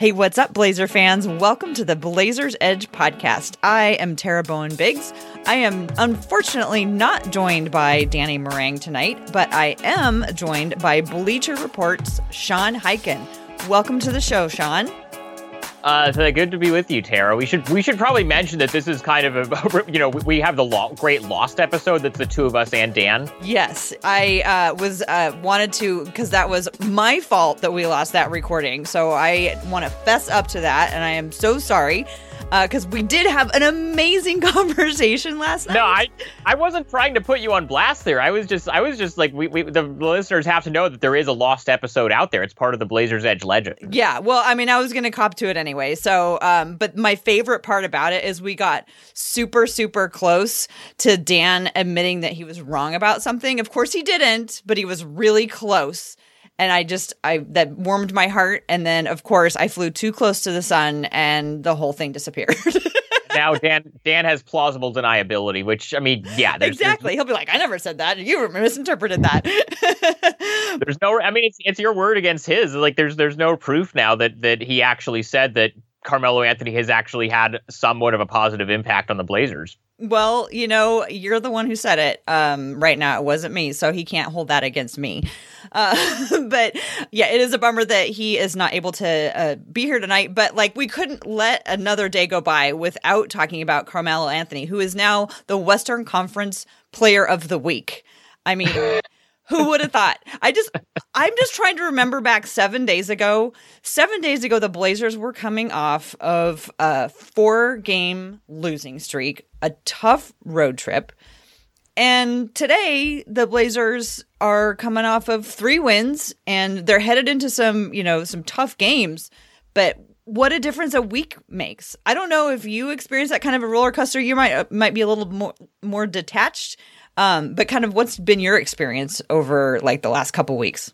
Hey, what's up, Blazer fans? Welcome to the Blazers Edge podcast. I am Tara Bowen Biggs. I am unfortunately not joined by Danny Marang tonight, but I am joined by Bleacher Report's Sean Highkin. Welcome to the show, Sean. Uh, so good to be with you, Tara. We should we should probably mention that this is kind of a you know we have the lo- great Lost episode that's the two of us and Dan. Yes, I uh, was uh, wanted to because that was my fault that we lost that recording. So I want to fess up to that, and I am so sorry because uh, we did have an amazing conversation last night. No, I I wasn't trying to put you on blast there. I was just I was just like we, we the listeners have to know that there is a lost episode out there. It's part of the Blazers Edge legend. Yeah, well, I mean, I was going to cop to it anyway. So, um, but my favorite part about it is we got super super close to Dan admitting that he was wrong about something. Of course, he didn't, but he was really close and I just I that warmed my heart. And then of course I flew too close to the sun, and the whole thing disappeared. now Dan Dan has plausible deniability, which I mean, yeah, there's, exactly. There's, He'll be like, "I never said that. You misinterpreted that." there's no. I mean, it's it's your word against his. Like, there's there's no proof now that that he actually said that Carmelo Anthony has actually had somewhat of a positive impact on the Blazers. Well, you know, you're the one who said it. Um, right now, it wasn't me, so he can't hold that against me. Uh, but yeah, it is a bummer that he is not able to uh, be here tonight. But like, we couldn't let another day go by without talking about Carmelo Anthony, who is now the Western Conference Player of the Week. I mean. Who would have thought? I just, I'm just trying to remember back seven days ago. Seven days ago, the Blazers were coming off of a four game losing streak, a tough road trip. And today, the Blazers are coming off of three wins and they're headed into some, you know, some tough games. But what a difference a week makes. I don't know if you experience that kind of a roller coaster. You might uh, might be a little more more detached. Um, but kind of what's been your experience over like the last couple weeks?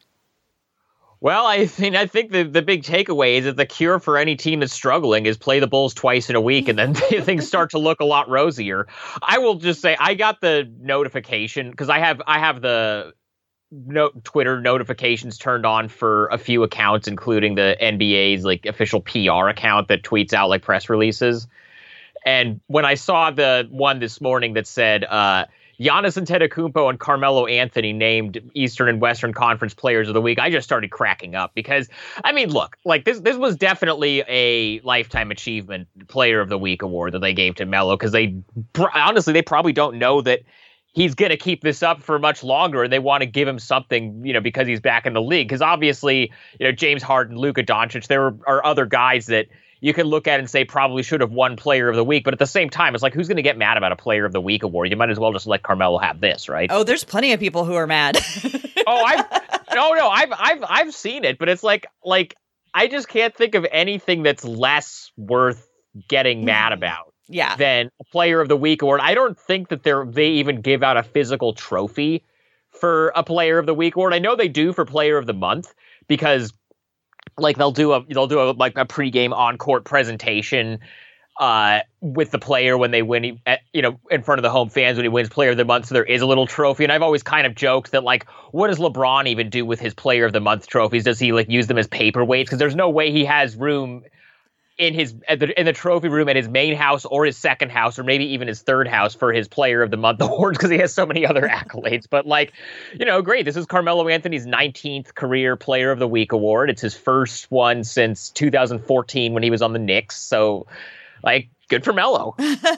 Well, I mean, I think the, the big takeaway is that the cure for any team that's struggling is play the Bulls twice in a week, and then things start to look a lot rosier. I will just say I got the notification because I have I have the no Twitter notifications turned on for a few accounts, including the NBA's like official PR account that tweets out like press releases. And when I saw the one this morning that said. uh Giannis Antetokounmpo and Carmelo Anthony named Eastern and Western Conference Players of the Week, I just started cracking up because I mean, look, like this this was definitely a lifetime achievement Player of the Week award that they gave to Melo because they honestly they probably don't know that he's going to keep this up for much longer and they want to give him something, you know, because he's back in the league. Because obviously, you know, James Harden, Luka Doncic, there are other guys that you can look at and say probably should have won player of the week. But at the same time, it's like who's going to get mad about a player of the week award? You might as well just let Carmelo have this, right? Oh, there's plenty of people who are mad. oh, I've, no, no, I've I've I've seen it, but it's like like I just can't think of anything that's less worth getting mad mm. about. Yeah. Than a player of the week award. I don't think that they're they even give out a physical trophy for a player of the week award. I know they do for player of the month because like they'll do a they'll do a like a pregame on court presentation uh, with the player when they win, you know, in front of the home fans when he wins Player of the Month. So there is a little trophy, and I've always kind of joked that like, what does LeBron even do with his Player of the Month trophies? Does he like use them as paperweights? Because there's no way he has room in his the, in the trophy room at his main house or his second house or maybe even his third house for his player of the month awards because he has so many other accolades but like you know great this is carmelo anthony's 19th career player of the week award it's his first one since 2014 when he was on the knicks so like good for Melo.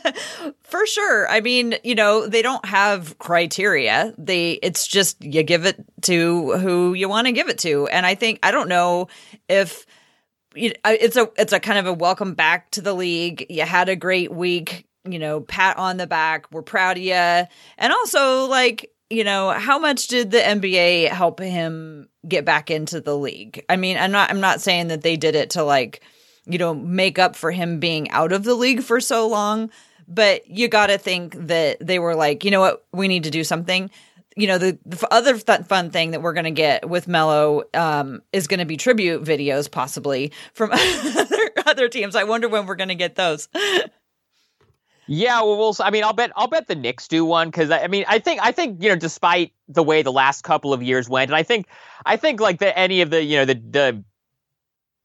for sure. I mean, you know, they don't have criteria. They it's just you give it to who you want to give it to. And I think I don't know if it's a it's a kind of a welcome back to the league. You had a great week, you know, pat on the back. We're proud of you. And also like, you know, how much did the NBA help him get back into the league? I mean, I'm not I'm not saying that they did it to like, you know, make up for him being out of the league for so long, but you got to think that they were like, you know what, we need to do something you know, the, the other th- fun thing that we're going to get with Melo um, is going to be tribute videos, possibly from other, other teams. I wonder when we're going to get those. Yeah, well, we'll. I mean, I'll bet. I'll bet the Knicks do one because I mean, I think. I think you know, despite the way the last couple of years went, and I think, I think like the any of the you know the the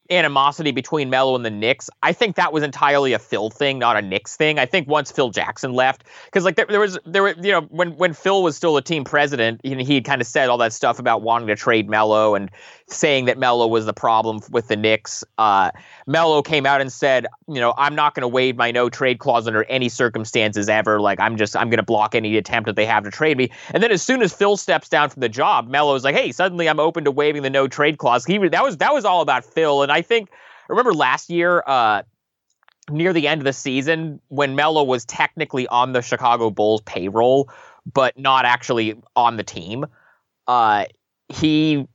animosity between Melo and the Knicks, I think that was entirely a Phil thing, not a Knicks thing. I think once Phil Jackson left, because like there, there, was there were you know when when Phil was still a team president, he, he kind of said all that stuff about wanting to trade Melo and saying that Melo was the problem with the Knicks. Uh, Melo came out and said, you know, I'm not going to waive my no trade clause under any circumstances ever. Like I'm just I'm going to block any attempt that they have to trade me. And then as soon as Phil steps down from the job, Melo's like, hey, suddenly I'm open to waiving the no trade clause. He that was that was all about Phil, and I think I remember last year. Uh, near the end of the season, when Melo was technically on the Chicago Bulls payroll, but not actually on the team, uh, he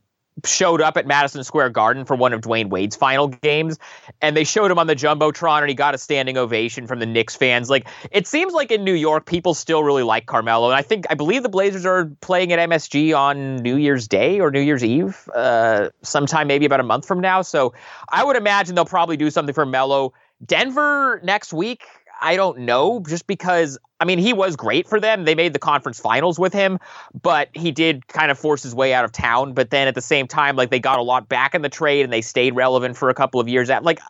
showed up at Madison Square Garden for one of Dwyane Wade's final games, and they showed him on the jumbotron, and he got a standing ovation from the Knicks fans. Like it seems like in New York, people still really like Carmelo, and I think I believe the Blazers are playing at MSG on New Year's Day or New Year's Eve, uh, sometime maybe about a month from now. So I would imagine they'll probably do something for Melo. Denver next week. I don't know, just because I mean he was great for them. They made the conference finals with him, but he did kind of force his way out of town. But then at the same time, like they got a lot back in the trade and they stayed relevant for a couple of years. At like,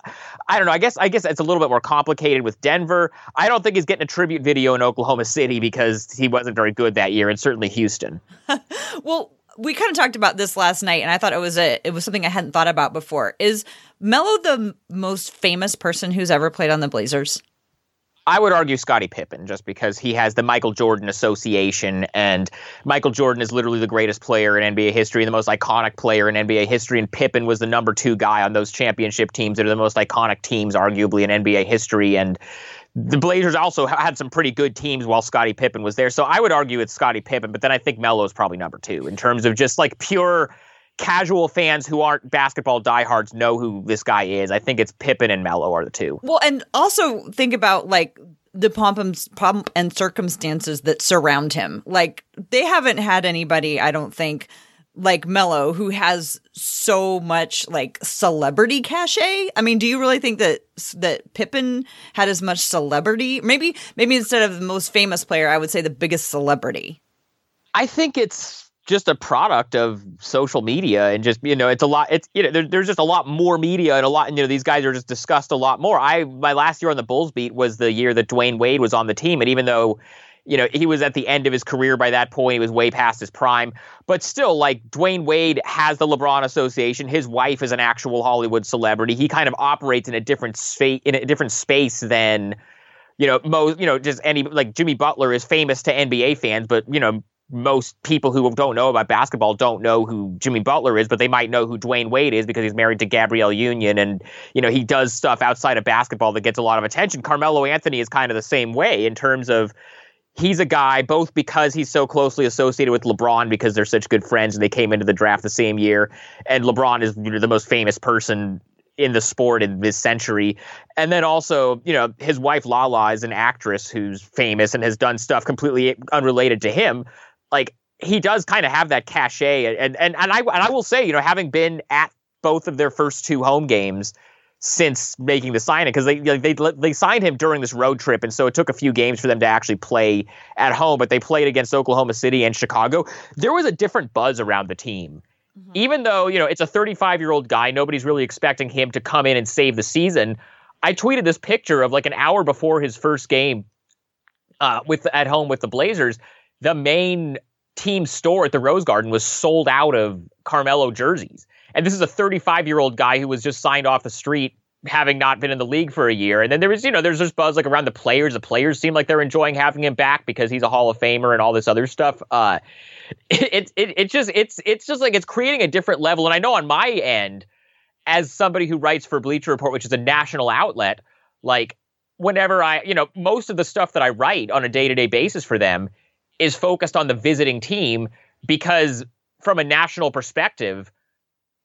I don't know. I guess I guess it's a little bit more complicated with Denver. I don't think he's getting a tribute video in Oklahoma City because he wasn't very good that year, and certainly Houston. well, we kind of talked about this last night, and I thought it was a it was something I hadn't thought about before. Is Melo the most famous person who's ever played on the Blazers? I would argue Scottie Pippen just because he has the Michael Jordan association, and Michael Jordan is literally the greatest player in NBA history, the most iconic player in NBA history, and Pippen was the number two guy on those championship teams that are the most iconic teams, arguably, in NBA history. And the Blazers also had some pretty good teams while Scottie Pippen was there. So I would argue it's Scottie Pippen, but then I think Melo is probably number two in terms of just like pure casual fans who aren't basketball diehards know who this guy is. I think it's Pippen and Melo are the two. Well, and also think about like the pomp and circumstances that surround him. Like they haven't had anybody, I don't think, like Melo who has so much like celebrity cachet. I mean, do you really think that that Pippen had as much celebrity? Maybe maybe instead of the most famous player, I would say the biggest celebrity. I think it's just a product of social media and just you know it's a lot it's you know there, there's just a lot more media and a lot and you know these guys are just discussed a lot more. I my last year on the bulls beat was the year that Dwyane Wade was on the team. And even though you know he was at the end of his career by that point he was way past his prime but still like Dwyane Wade has the lebron association. His wife is an actual hollywood celebrity. He kind of operates in a different space in a different space than you know most you know just any like jimmy butler is famous to nba fans but you know most people who don't know about basketball don't know who Jimmy Butler is, but they might know who Dwyane Wade is because he's married to Gabrielle Union and you know he does stuff outside of basketball that gets a lot of attention. Carmelo Anthony is kind of the same way in terms of he's a guy both because he's so closely associated with LeBron because they're such good friends and they came into the draft the same year and LeBron is you know, the most famous person in the sport in this century. And then also, you know, his wife Lala is an actress who's famous and has done stuff completely unrelated to him like he does kind of have that cachet, and and and I and I will say, you know, having been at both of their first two home games since making the signing because they they they signed him during this road trip, and so it took a few games for them to actually play at home. But they played against Oklahoma City and Chicago. There was a different buzz around the team. Mm-hmm. Even though you know it's a 35 year old guy, nobody's really expecting him to come in and save the season. I tweeted this picture of like an hour before his first game uh, with at home with the Blazers the main team store at the Rose Garden was sold out of Carmelo jerseys. And this is a 35 year old guy who was just signed off the street, having not been in the league for a year. And then there was, you know, there's this buzz like around the players. The players seem like they're enjoying having him back because he's a Hall of Famer and all this other stuff. Uh, it, it, it just, it's, it's just like it's creating a different level. And I know on my end, as somebody who writes for Bleacher Report, which is a national outlet, like whenever I, you know, most of the stuff that I write on a day to day basis for them is focused on the visiting team because from a national perspective,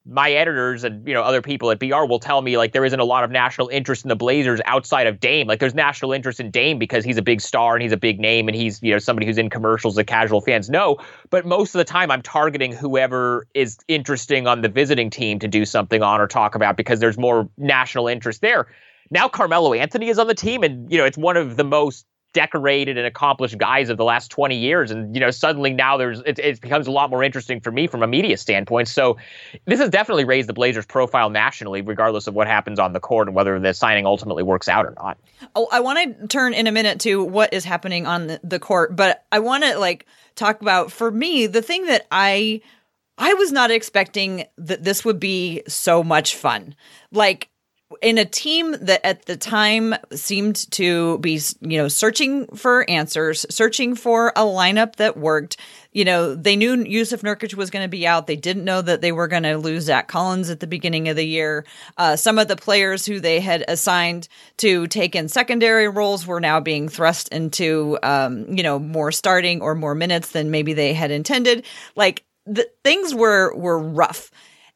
my editors and you know other people at BR will tell me like there isn't a lot of national interest in the Blazers outside of Dame. Like there's national interest in Dame because he's a big star and he's a big name and he's you know somebody who's in commercials that casual fans know. But most of the time, I'm targeting whoever is interesting on the visiting team to do something on or talk about because there's more national interest there. Now Carmelo Anthony is on the team and you know it's one of the most decorated and accomplished guys of the last 20 years. And you know suddenly now there's it, it becomes a lot more interesting for me from a media standpoint. So this has definitely raised the blazers profile nationally regardless of what happens on the court and whether the signing ultimately works out or not. Oh i want to turn in a minute to what is happening on the, the court but i want to like talk about for me the thing that i i was not expecting that this would be so much fun. Like in a team that at the time seemed to be, you know, searching for answers, searching for a lineup that worked. You know, they knew Jusuf Nurkic was going to be out. They didn't know that they were going to lose Zach Collins at the beginning of the year. Uh, some of the players who they had assigned to take in secondary roles were now being thrust into, um, you know, more starting or more minutes than maybe they had intended. Like the things were were rough.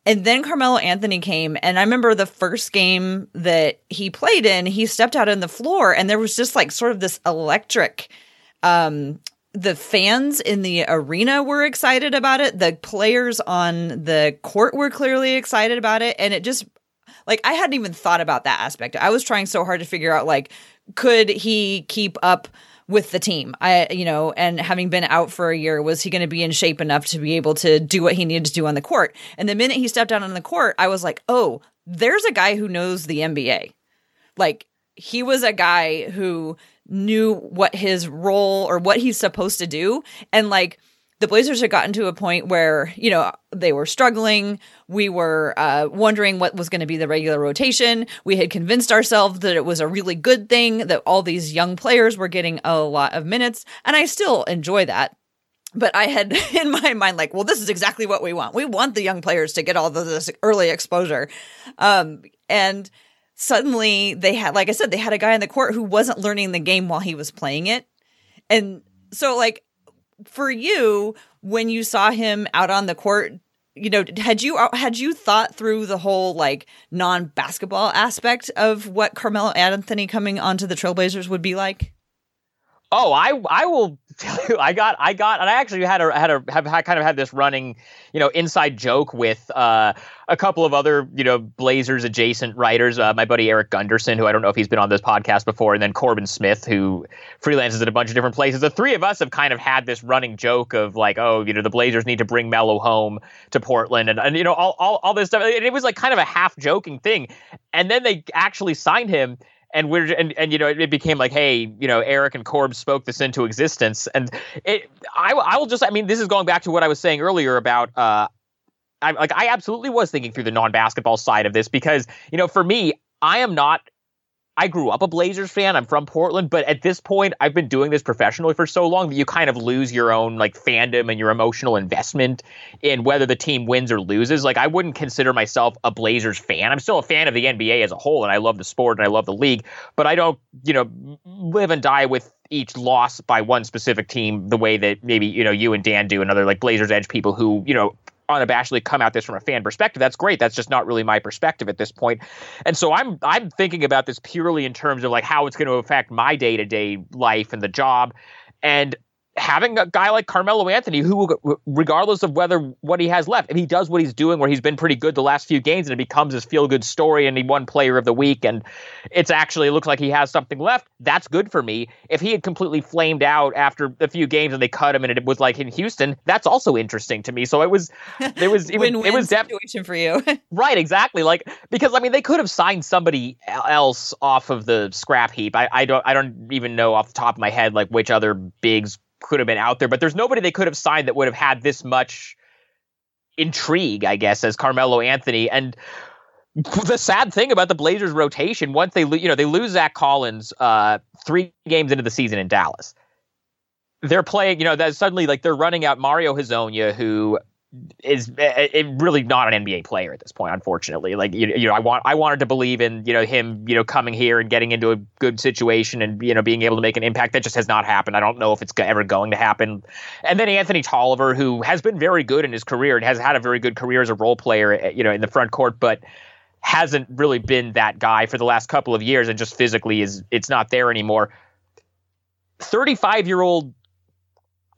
And then Carmelo Anthony came, and I remember the first game that he played in, he stepped out on the floor, and there was just like sort of this electric. Um, the fans in the arena were excited about it. The players on the court were clearly excited about it, and it just like I hadn't even thought about that aspect. I was trying so hard to figure out like could he keep up with the team. I, you know, and having been out for a year, was he going to be in shape enough to be able to do what he needed to do on the court? And the minute he stepped out on the court, I was like, oh, there's a guy who knows the NBA. Like, he was a guy who knew what his role or what he's supposed to do. And like, the Blazers had gotten to a point where, you know, they were struggling. We were uh, wondering what was going to be the regular rotation. We had convinced ourselves that it was a really good thing that all these young players were getting a lot of minutes. And I still enjoy that. But I had in my mind, like, well, this is exactly what we want. We want the young players to get all of this early exposure. Um, and suddenly they had, like I said, they had a guy in the court who wasn't learning the game while he was playing it. And so, like, for you when you saw him out on the court you know had you uh, had you thought through the whole like non-basketball aspect of what Carmelo Anthony coming onto the Trailblazers would be like Oh, I I will tell you, I got I got, and I actually had a had a have kind of had this running, you know, inside joke with uh, a couple of other you know Blazers adjacent writers. Uh, my buddy Erik Gundersen, who I don't know if he's been on this podcast before, and then Corbin Smith, who freelances at a bunch of different places. The three of us have kind of had this running joke of like, oh, you know, the Blazers need to bring Melo home to Portland, and, and you know, all, all all this stuff. And it was like kind of a half joking thing, and then they actually signed him and we're and, and you know it became like hey you know eric and corb spoke this into existence. And it i, I will just i mean this is going back to what i was saying earlier about uh I, like i absolutely was thinking through the non-basketball side of this because you know for me i am not I grew up a Blazers fan. I'm from Portland, but at this point, I've been doing this professionally for so long that you kind of lose your own like fandom and your emotional investment in whether the team wins or loses. Like I wouldn't consider myself a Blazers fan. I'm still a fan of the NBA as a whole, and I love the sport and I love the league, but I don't, you know, live and die with each loss by one specific team the way that maybe you know you and Dan do and other like Blazers Edge people who you know unabashedly come at this from a fan perspective. That's great. That's just not really my perspective at this. And so I'm I'm thinking about this purely in terms of like how it's going to affect my day-to-day life and the job. And having a guy like Carmelo Anthony, who, regardless of whether what he has left, if he does what he's doing, where he's been pretty good the last few games, and it becomes his feel good story, and he won Player of the Week, and it's actually it looks like he has something left. That's good for me. If he had completely flamed out after a few games and they cut him, and it was like in Houston, that's also interesting to me. So it was, it was, it, was, it was def- situation for you, right? Exactly. Like because I mean they could have signed somebody else off of the scrap heap. I, I don't I don't even know off the top of my head like which other bigs could have been out there, but there's nobody they could have signed that would have had this much intrigue, I guess, as Carmelo Anthony. And the sad thing about the Blazers rotation, once they you know they lose Zach Collins uh, three games into the season in Dallas, they're playing. You know that suddenly like they're running out Mario Hezonja, who is it, eh, eh, really not an NBA player at this point, unfortunately. Like you, you know, I want I wanted to believe in you know him you know coming here and getting into a good situation and you know being able to make an impact. That just has not happened. I don't know if it's ever going to happen. And then Anthony Tolliver, who has been very good in his career and has had a very good career as a role player, eh, you know, in the front court, but hasn't really been that guy for the last couple of years and just physically is it's not there anymore. 35 year old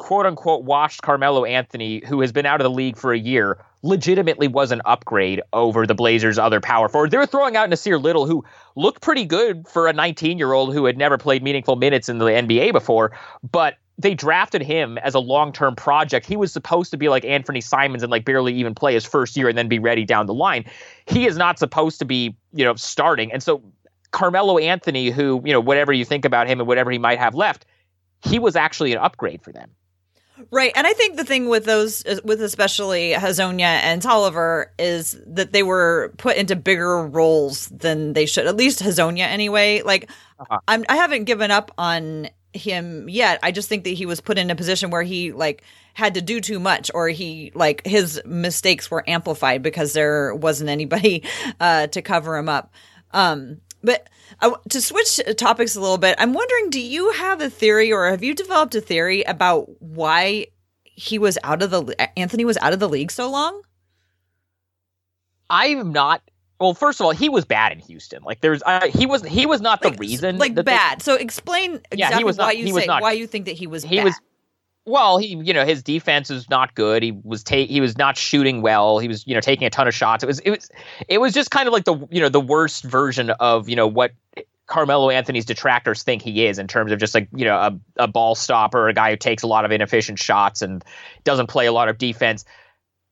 quote unquote washed Carmelo Anthony, who has been out of the league for a year, legitimately was an upgrade over the Blazers' other power forward. They were throwing out Nassir Little, who looked pretty good for a 19 year old who had never played meaningful minutes in the NBA before, but they drafted him as a long term project. He was supposed to be like Anfernee Simons and like barely even play his first year and then be ready down the line. He is not supposed to be, you know, starting. And so Carmelo Anthony, who, you know, whatever you think about him and whatever he might have left, he was actually an upgrade for them. Right. And I think the thing with those, with especially Hezonja and Tolliver, is that they were put into bigger roles than they should, at least Hezonja anyway. Like, uh-huh. I'm, I haven't given up on him yet. I just think that he was put in a position where he, like, had to do too much or he, like, his mistakes were amplified because there wasn't anybody uh, to cover him up. Um, but uh, to switch topics a little bit, I'm wondering do you have a theory or have you developed a theory about why he was out of the Anthony was out of the league so long? I'm not well, first of all, he was bad in Houston. Like there's, uh, he was he was not the like, reason. Like bad. They, so explain exactly yeah, he was why not, you say not, why you think that he was. He bad. was well, he you know his defense is not good. He was ta- he was not shooting well. He was you know taking a ton of shots. It was it was it was just kind of like the you know the worst version of you know what Carmelo Anthony's detractors think he is in terms of just like you know a, a ball stopper, a guy who takes a lot of inefficient shots and doesn't play a lot of defense.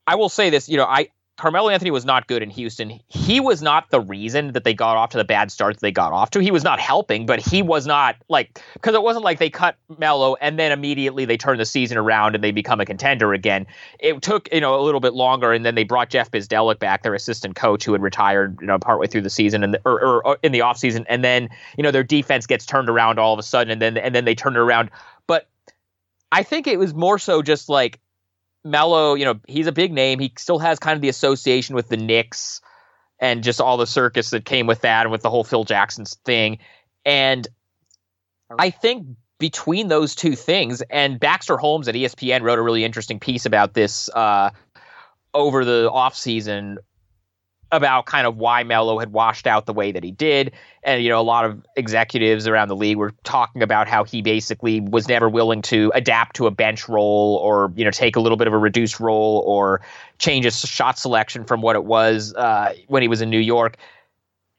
I will say this, you know, I Carmelo Anthony was not good in Houston. He was not the reason that they got off to the bad starts they got off to. He was not helping, but he was not like because it wasn't like they cut Melo and then immediately they turn the season around and they become a contender again. It took you know a little bit longer, and then they brought Jeff Bzdelik back, their assistant coach who had retired you know partway through the season and or, or, or in the offseason, and then you know their defense gets turned around all of a sudden, and then and then they turn it around. But I think it was more so just like Melo, you know, he's a big name. He still has kind of the association with the Knicks and just all the circus that came with that and with the whole Phil Jackson thing. And I think between those two things, and Baxter Holmes at ESPN wrote a really interesting piece about this uh, over the offseason about kind of why Melo had washed out the way that he did. And, you know, a lot of executives around the league were talking about how he basically was never willing to adapt to a bench role or, you know, take a little bit of a reduced role or change his shot selection from what it was uh, when he was in New York.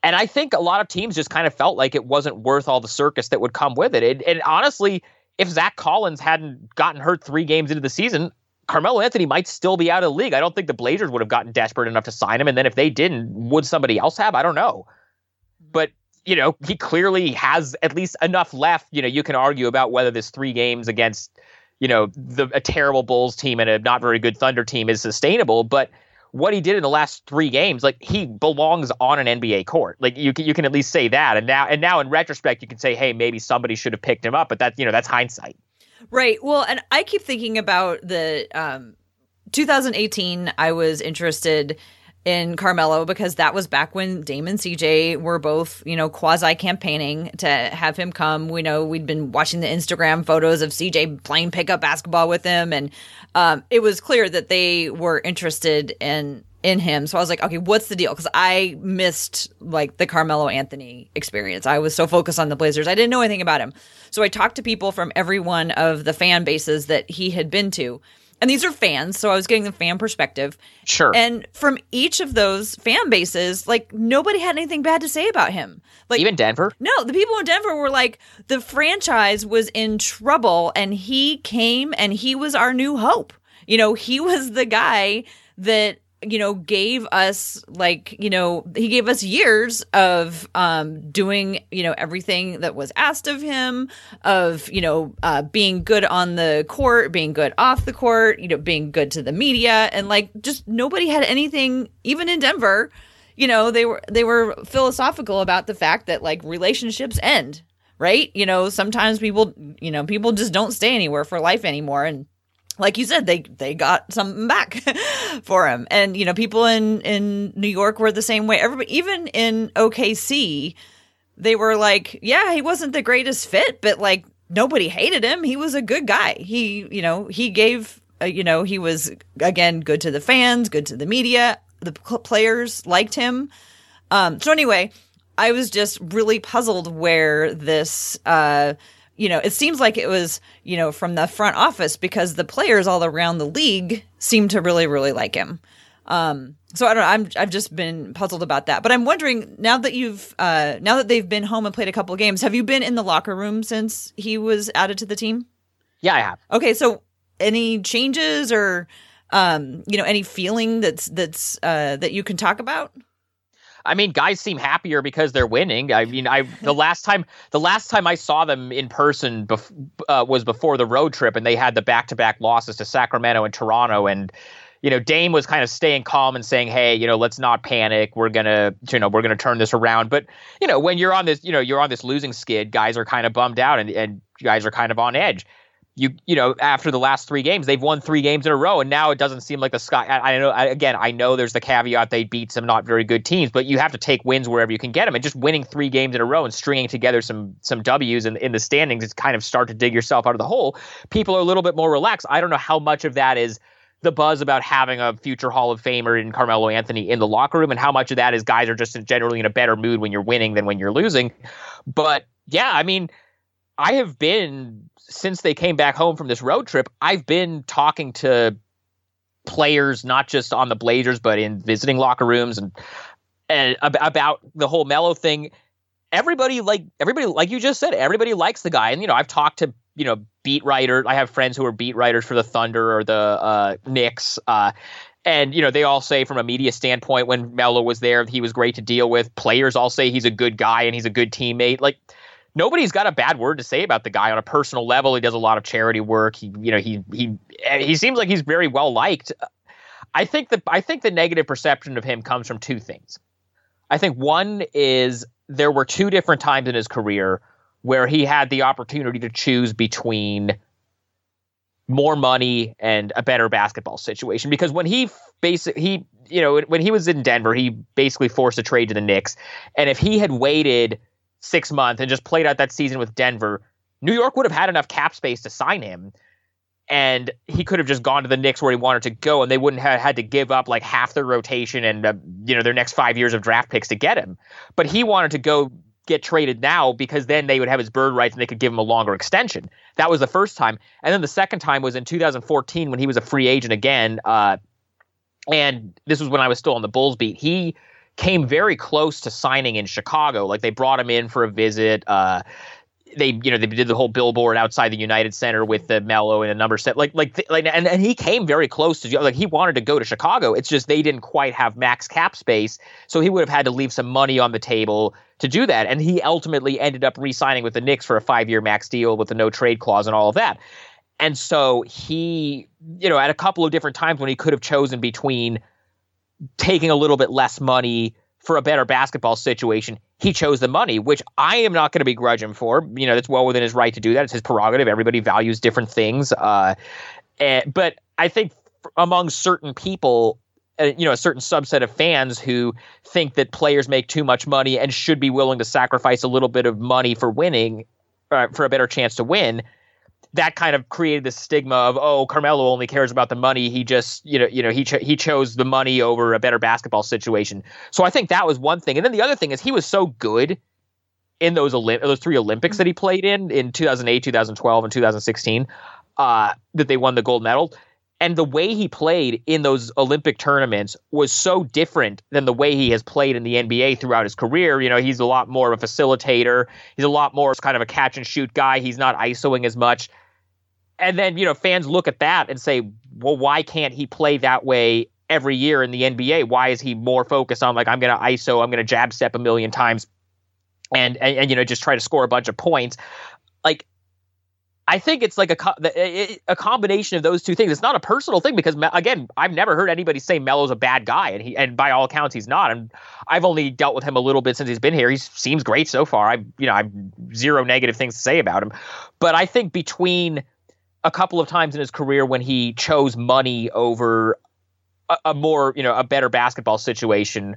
And I think a lot of teams just kind of felt like it wasn't worth all the circus that would come with it. And, and honestly, if Zach Collins hadn't gotten hurt three games into the season, Carmelo Anthony might still be out of the league. I don't think the Blazers would have gotten desperate enough to sign him. And then if they didn't, would somebody else have? I don't know. Mm-hmm. But, you know, he clearly has at least enough left. You know, you can argue about whether this three games against, you know, the, a terrible Bulls team and a not very good Thunder team is sustainable. But what he did in the last three games, like he belongs on an NBA court. Like you can, you can at least say that. And now, and now in retrospect, you can say, hey, maybe somebody should have picked him up. But that, you know, that's hindsight. Right. Well, and I keep thinking about the um, 2018. I was interested in Carmelo because that was back when Dame and CJ were both, you know, quasi campaigning to have him come. We know we'd been watching the Instagram photos of CJ playing pickup basketball with him, and um, it was clear that they were interested in in him. So I was like, okay, what's the deal? Because I missed like the Carmelo Anthony experience. I was so focused on the Blazers, I didn't know anything about him. So I talked to people from every one of the fan bases that he had been to. And these are fans, so I was getting the fan perspective. Sure. And from each of those fan bases, like nobody had anything bad to say about him. Like even Denver? No, the people in Denver were like, the franchise was in trouble and he came and he was our new hope. You know, he was the guy that you know gave us like you know he gave us years of um doing you know everything that was asked of him of you know uh being good on the court being good off the court you know being good to the media. And like just nobody had anything even in Denver you know they were they were philosophical about the fact that like relationships end right? You know sometimes people you know people just don't stay anywhere for life anymore. And like you said, they they got something back for him, and you know, people in in New York were the same way. Everybody, even in OKC, they were like, yeah, he wasn't the greatest fit, but like nobody hated him. He was a good guy. He, you know, he gave, uh, you know, he was again good to the fans, good to the media. The players liked him. Um, so anyway, I was just really puzzled where this. Uh, you know, it seems like it was, you know, from the front office because the players all around the league seem to really, really like him. Um, so I don't know. I'm I've just been puzzled about that. But I'm wondering now that you've uh, now that they've been home and played a couple games, have you been in the locker room since he was added to the team? Yeah, I have. Okay, so any changes or um, you know any feeling that's that's uh, that you can talk about? I mean, guys seem happier because they're winning. I mean, I the last time the last time I saw them in person bef- uh, was before the road trip, and they had the back to back losses to Sacramento and Toronto, and you know, Dame was kind of staying calm and saying, "Hey, you know, let's not panic. We're gonna, you know, we're gonna turn this around." But you know, when you're on this, you know, you're on this losing skid, guys are kind of bummed out, and and guys are kind of on edge you you know after the last three games they've won three games in a row and now it doesn't seem like the sky i, I know I, again i know there's the caveat they beat some not very good teams but you have to take wins wherever you can get them and just winning three games in a row and stringing together some some w's in, in the standings is kind of start to dig yourself out of the hole people are a little bit more relaxed i don't know how much of that is the buzz about having a future Hall of Famer in Carmelo Anthony in the locker room, and how much of that is guys are just generally in a better mood when you're winning than when you're losing. But yeah, I mean, I have been since they came back home from this road trip, I've been talking to players, not just on the Blazers, but in visiting locker rooms and and about the whole Melo thing. Everybody like everybody like you just said, everybody likes the guy. And you know, I've talked to you know beat writer. I have friends who are beat writers for the Thunder or the uh, Knicks. Uh, and you know they all say from a media standpoint when Melo was there he was great to deal with. Players all say he's a good guy and he's a good teammate. Like nobody's got a bad word to say about the guy on a personal level. He does a lot of charity work. He, you know, he he he seems like he's very well liked. I think that I think the negative perception of him comes from two things. I think one is there were two different times in his career where he had the opportunity to choose between more money and a better basketball situation because when he basically he you know when he was in Denver he basically forced a trade to the Knicks and if he had waited six months and just played out that season with Denver, New York would have had enough cap space to sign him. And he could have just gone to the Knicks where he wanted to go, and they wouldn't have had to give up like half their rotation and uh, you know their next five years of draft picks to get him. But he wanted to go get traded now because then they would have his bird rights and they could give him a longer extension. That was the first time, and then the second time was in 2014 when he was a free agent again. Uh, and this was when I was still on the Bulls beat. He came very close to signing in Chicago. Like they brought him in for a visit. Uh, they you know they did the whole billboard outside the United Center with the Melo and a number set like like like and, and he came very close to like he wanted to go to Chicago. It's just they didn't quite have max cap space, so he would have had to leave some money on the table to do that. And he ultimately ended up re-signing with the Knicks for a five-year max deal with a no trade clause and all of that. And so he, you know, at a couple of different times when he could have chosen between taking a little bit less money for a better basketball situation, he chose the money, which I am not going to begrudge him for. You know, that's well within his right to do that. It's his prerogative. Everybody values different things. Uh, and, but I think among certain people, uh, you know, a certain subset of fans who think that players make too much money and should be willing to sacrifice a little bit of money for winning, uh, for a better chance to win that kind of created this stigma of oh Carmelo only cares about the money he just you know you know he cho- he chose the money over a better basketball situation so I think that was one thing and then the other thing is he was so good in those Olymp- those three Olympics that he played in in 2008 2012 and 2016 uh, that they won the gold medal and the way he played in those Olympic tournaments was so different than the way he has played in the NBA throughout his career. You know, he's a lot more of a facilitator. He's a lot more kind of a catch and shoot guy. He's not ISOing as much and then you know fans look at that and say, well, why can't he play that way every year in the NBA? Why is he more focused on like I'm going to ISO, I'm going to jab step a million times, and, and and you know just try to score a bunch of points? Like I think it's like a a combination of those two things. It's not a personal thing because again, I've never heard anybody say Melo's a bad guy, and he and by all accounts he's not. And I've only dealt with him a little bit since he's been here. He seems great so far. I you know I've zero negative things to say about him, but I think between a couple of times in his career when he chose money over a, a, more, you know, a better basketball situation.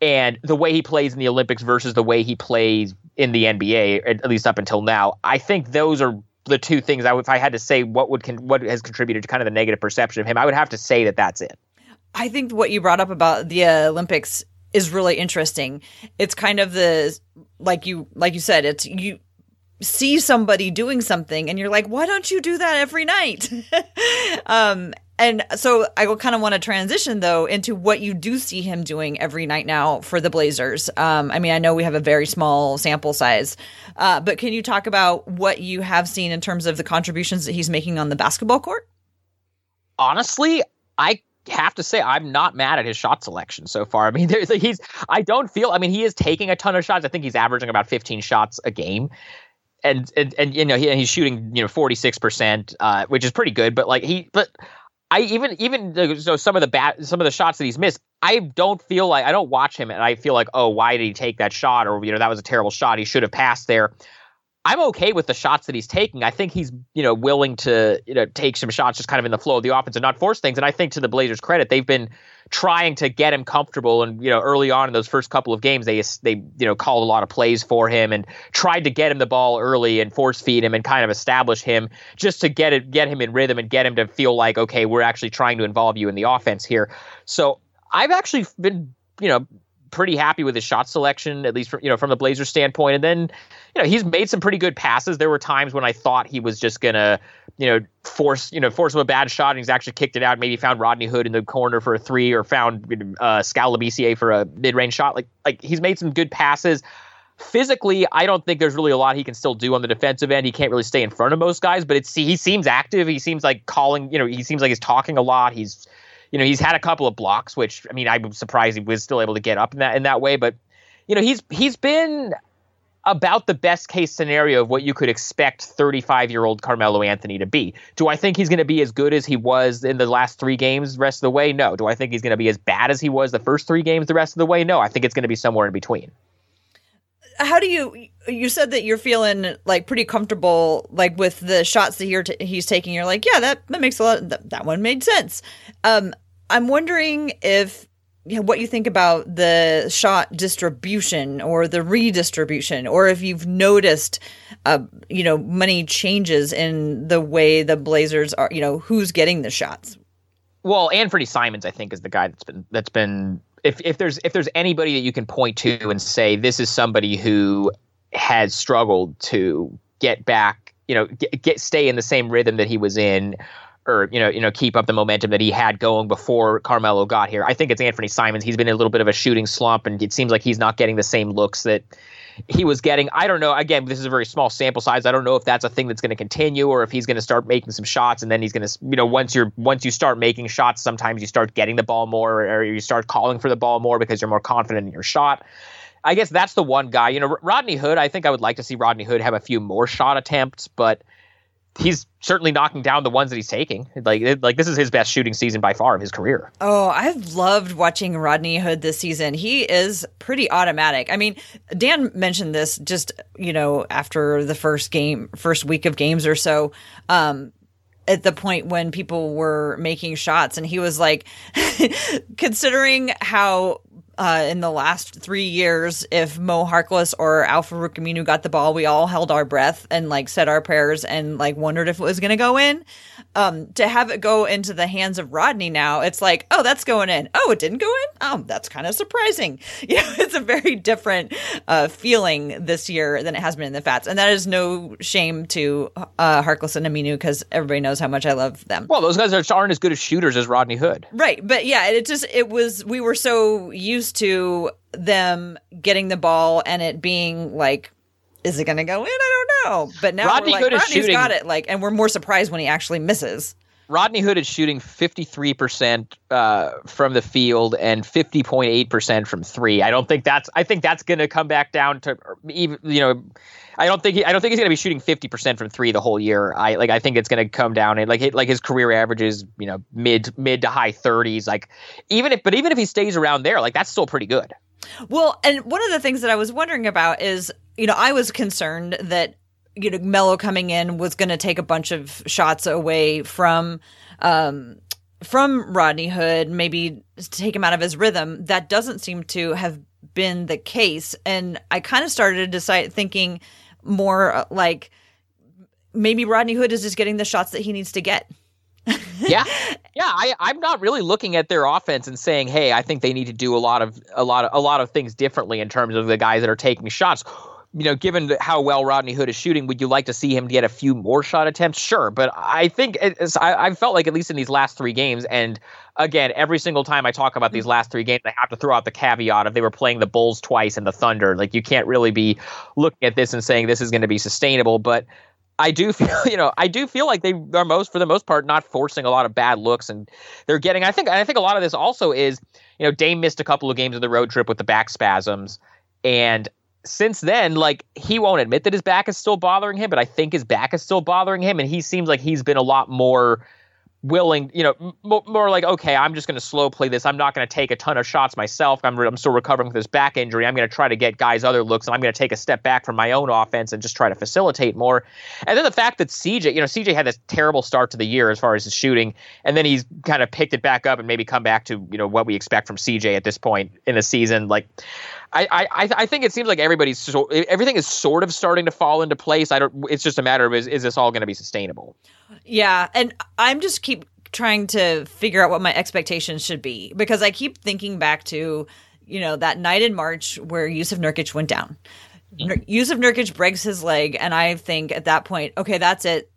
And the way he plays in the Olympics versus the way he plays in the NBA, at least up until now, I think those are the two things. I, if I had to say what would con- what has contributed to kind of the negative perception of him, I would have to say that that's it. I think what you brought up about the uh, Olympics is really interesting. It's kind of the like you like you said. It's you see somebody doing something and you're like, why don't you do that every night? um, and so I will kind of want to transition though into what you do see him doing every night now for the Blazers. Um, I mean, I know we have a very small sample size, uh, but can you talk about what you have seen in terms of the contributions that he's making on the basketball court? Honestly, I have to say I'm not mad at his shot selection so far. I mean, there's he's I don't feel. I mean, he is taking a ton of shots. I think he's averaging about 15 shots a game and and, and you know he, he's shooting you know 46 percent uh, which is pretty good but like he but I even even so some of the bat some of the shots that he's missed I don't feel like I don't watch him and I feel like oh why did he take that shot? Or you know that was a terrible shot. He should have passed there I'm okay with the shots that he's taking. I think he's, you know, willing to, you know, take some shots just kind of in the flow of the offense and not force things. And I think to the Blazers' credit, they've been trying to get him comfortable. And you know, early on in those first couple of games, they they you know called a lot of plays for him and tried to get him the ball early and force feed him and kind of establish him just to get it get him in rhythm and get him to feel like okay, we're actually trying to involve you in the offense here. So I've actually been you know pretty happy with his shot selection, at least from you know from the Blazers standpoint. And then, you know, he's made some pretty good passes. There were times when I thought he was just gonna, you know, force you know force him a bad shot, and he's actually kicked it out. Maybe found Rodney Hood in the corner for a three, or found uh, Skal Labissiere for a mid range shot. Like like he's made some good passes. Physically, I don't think there's really a lot he can still do on the defensive end. He can't really stay in front of most guys, but it's he seems active. He seems like calling. You know, he seems like he's talking a lot. He's you know, he's had a couple of blocks, which I mean, I'm surprised he was still able to get up in that in that way. But you know, he's he's been about the best case scenario of what you could expect 35 year old Carmelo Anthony to be. Do I think he's going to be as good as he was in the last three games the rest of the way? No. Do I think he's going to be as bad as he was the first three games the rest of the way? No. I think it's going to be somewhere in between. How do you? You said that you're feeling like pretty comfortable, like with the shots that t- he's taking. You're like, yeah, that that makes a lot. That, that one made sense. Um, I'm wondering if you know, what you think about the shot distribution or the redistribution, or if you've noticed, uh, you know, many changes in the way the Blazers are, you know, who's getting the shots. Well, Anfernee Simons, I think, is the guy that's been that's been if if there's if there's anybody that you can point to and say this is somebody who has struggled to get back, you know, get, get stay in the same rhythm that he was in or you know, you know, keep up the momentum that he had going before Carmelo got here. I think it's Anfernee Simons. He's been in a little bit of a shooting slump, and it seems like he's not getting the same looks that he was getting. I don't know. Again, this is a very small sample size. I don't know if that's a thing that's going to continue, or if he's going to start making some shots, and then he's going to, you know, once you're once you start making shots, sometimes you start getting the ball more, or you start calling for the ball more because you're more confident in your shot. I guess that's the one guy. You know, Rodney Hood. I think I would like to see Rodney Hood have a few more shot attempts, but he's certainly knocking down the ones that he's taking. Like like this is his best shooting season by far of his career. Oh, I've loved watching Rodney Hood this season. He is pretty automatic. I mean, Dan mentioned this just, you know, after the first game, first week of games or so. Um, at the point when people were making shots and he was like considering how uh, in the last three years, if Mo Harkless or Al-Farouq Aminu got the ball, we all held our breath and like said our prayers and like wondered if it was going to go in. Um, to have it go into the hands of Rodney now, it's like, oh, that's going in. Oh, it didn't go in. Oh, that's kind of surprising. You know, it's a very different uh, feeling this year than it has been in the Fats, and that is no shame to uh, Harkless and Aminu because everybody knows how much I love them. Well, those guys aren't as good as shooters as Rodney Hood, right? But yeah, it just it was we were so used to them getting the ball and it being like, is it going to go in? I don't know. But now Rodney like, Hood Rodney's shooting, got it. Like, and we're more surprised when he actually misses. Rodney Hood is shooting 53% uh, from the field and 50.8% from three. I don't think that's, I think that's going to come back down to even, you know, I don't think he, I don't think he's going to be shooting 50% from three the whole year. I like I think it's going to come down and like like his career averages, you know, mid mid to high 30s like even if but even if he stays around there, like that's still pretty good. Well, and one of the things that I was wondering about is, you know, I was concerned that you know Melo coming in was going to take a bunch of shots away from um from Rodney Hood, maybe take him out of his rhythm. That doesn't seem to have been the case, and I kind of started to decide thinking more uh, like maybe Rodney Hood is just getting the shots that he needs to get. yeah, yeah. I, I'm not really looking at their offense and saying, "Hey, I think they need to do a lot of a lot of a lot of things differently in terms of the guys that are taking shots." You know, given how well Rodney Hood is shooting, would you like to see him get a few more shot attempts? Sure, but I think I, I felt like at least in these last three games, and again, every single time I talk about these last three games, I have to throw out the caveat of they were playing the Bulls twice and the Thunder. Like you can't really be looking at this and saying this is going to be sustainable, but. I do feel, you know, I do feel like they are most, for the most part, not forcing a lot of bad looks, and they're getting. I think, I think a lot of this also is, you know, Dame missed a couple of games of the road trip with the back spasms, and since then, like he won't admit that his back is still bothering him, but I think his back is still bothering him, and he seems like he's been a lot more willing, you know, more like, okay, I'm just going to slow play this. I'm not going to take a ton of shots myself. I'm, I'm still recovering from this back injury. I'm going to try to get guys other looks, and I'm going to take a step back from my own offense and just try to facilitate more. And then the fact that CJ, you know, CJ had this terrible start to the year as far as his shooting, and then he's kind of picked it back up and maybe come back to, you know, what we expect from CJ at this point in the season. Like, I, I, I think it seems like everybody's so, everything is sort of starting to fall into place. I don't. It's just a matter of is, is this all going to be sustainable? Yeah, and I'm just keep trying to figure out what my expectations should be because I keep thinking back to you know that night in March where Jusuf Nurkic went down. Mm-hmm. Jusuf Nurkic breaks his leg, and I think at that point, okay, that's it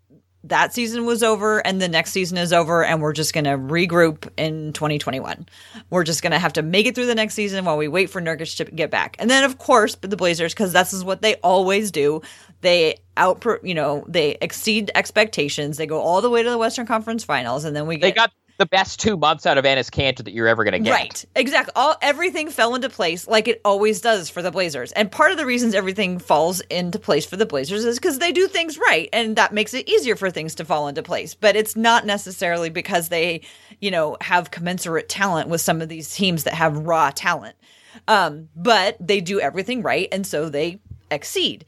that season was over and the next season is over and we're just going to regroup in 2021. We're just going to have to make it through the next season while we wait for Nurkic to get back. And then of course, the Blazers cuz this is what they always do. They out you know, they exceed expectations. They go all the way to the Western Conference Finals and then we get They got the best two months out of Enes Kanter that you're ever going to get. Right. Exactly. All everything fell into place like it always does for the Blazers. And part of the reasons everything falls into place for the Blazers is because they do things right, and that makes it easier for things to fall into place. But it's not necessarily because they, you know, have commensurate talent with some of these teams that have raw talent. Um, but they do everything right, and so they exceed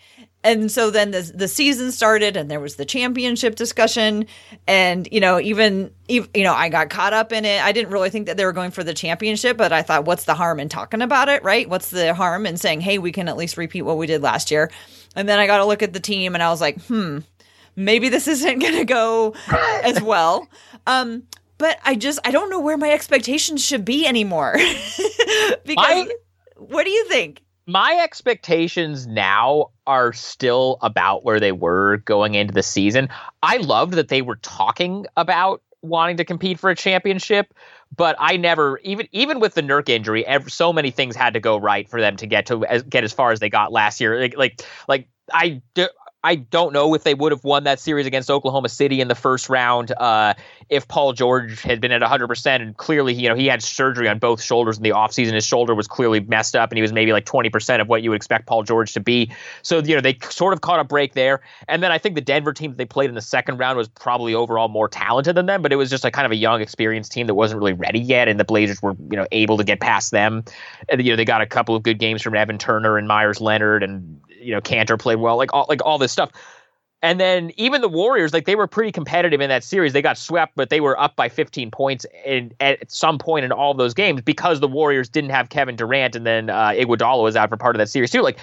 and so then the the season started and there was the championship discussion. And you know even you know I got caught up in it. I didn't really think that they were going for the championship but I thought what's the harm in talking about it right? What's the harm in saying hey we can at least repeat what we did last year? And then I got to look at the team and I was like hmm maybe this isn't going to go as well. Um but I just I don't know where my expectations should be anymore. Because I, what do you think my expectations now are still about where they were going into the season. I loved that they were talking about wanting to compete for a championship, but I never even even with the Nurk injury, every, so many things had to go right for them to get to as, get as far as they got last year. Like like like I I don't know if they would have won that series against Oklahoma City in the first round uh, if Paul George had been at 100%. And clearly, you know, he had surgery on both shoulders in the offseason. His shoulder was clearly messed up, and he was maybe like 20% of what you would expect Paul George to be. So, you know, they sort of caught a break there. And then I think the Denver team that they played in the second round was probably overall more talented than them, but it was just a kind of a young, experienced team that wasn't really ready yet. And the Blazers were, you know, able to get past them. And, you know, they got a couple of good games from Evan Turner and Meyers Leonard and you know Kanter played well, like all like all this stuff. And then even the Warriors, like they were pretty competitive in that series. They got swept, but they were up by 15 points in, at some point in all those games because the Warriors didn't have Kevin Durant, and then uh, Iguodala was out for part of that series too. Like